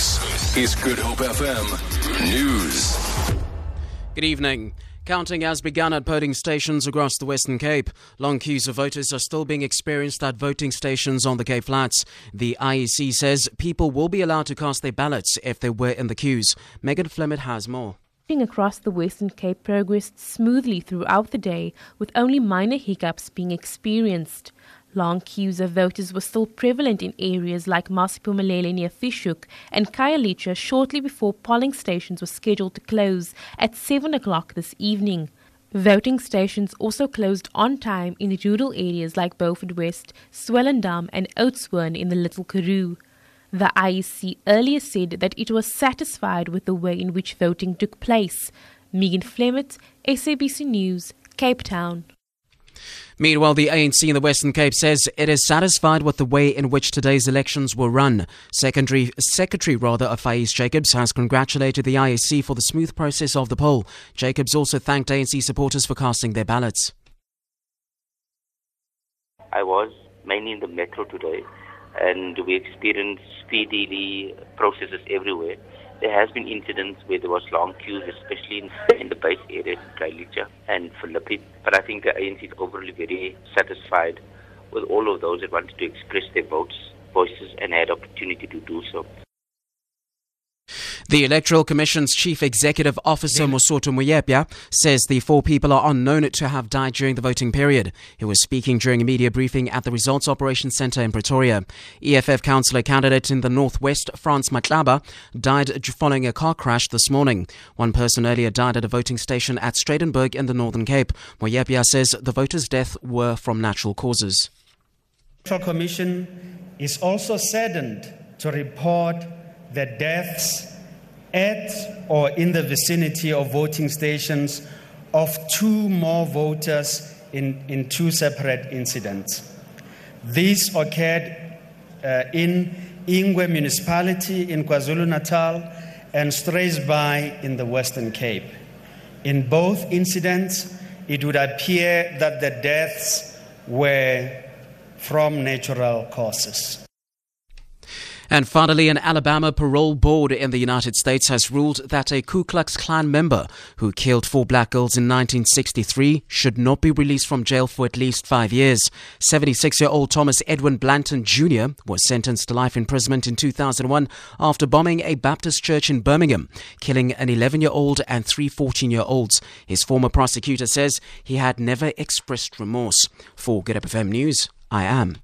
This is Good Hope FM News. Good evening. Counting has begun at polling stations across the Western Cape. Long queues of voters are still being experienced at voting stations on the Cape Flats. The IEC says people will be allowed to cast their ballots if they were in the queues. Megan Flemett has more. Across the Western Cape progressed smoothly throughout the day, with only minor hiccups being experienced. Long queues of voters were still prevalent in areas like Masiphumelele near Fish Hoek and Khayelitsha shortly before polling stations were scheduled to close at 7 o'clock this evening. Voting stations also closed on time in rural areas like Beaufort West, Swellendam and Oudtshoorn in the Little Karoo. The IEC earlier said that it was satisfied with the way in which voting took place. Megan Flemett, SABC News, Cape Town. Meanwhile, the ANC in the Western Cape says it is satisfied with the way in which today's elections were run. Secretary, Secretary rather of Faiz Jacobs has congratulated the IEC for the smooth process of the poll. Jacobs also thanked ANC supporters for casting their ballots. I was mainly in the metro today, and we experienced speedily processes everywhere. There has been incidents where there was long queues, especially in, in the base areas, Khayelitsha and Philippi. But I think the ANC is overall very satisfied with all of those that wanted to express their votes, voices, and had opportunity to do so. The Electoral Commission's Chief Executive Officer Mosotho Moepya says the four people are unknown to have died during the voting period. He was speaking during a media briefing at the Results Operations Centre in Pretoria. EFF councillor candidate in the Northwest, Frans Matlaba, died following a car crash this morning. One person earlier died at a voting station at Strydenburg in the Northern Cape. Moepya says the voters' deaths were from natural causes. The Electoral Commission is also saddened to report the deaths at or in the vicinity of voting stations of two more voters in, in two separate incidents. These occurred uh, in Ingwe municipality in KwaZulu Natal and Struisbaai in the Western Cape. In both incidents, it would appear that the deaths were from natural causes. And finally, an Alabama parole board in the United States has ruled that a Ku Klux Klan member who killed four black girls in 1963 should not be released from jail for at least five years. 76 year old Thomas Edwin Blanton Jr. was sentenced to life imprisonment in 2001 after bombing a Baptist church in Birmingham, killing an 11 year old and three 14 year olds. His former prosecutor says he had never expressed remorse. For Good FM News, I am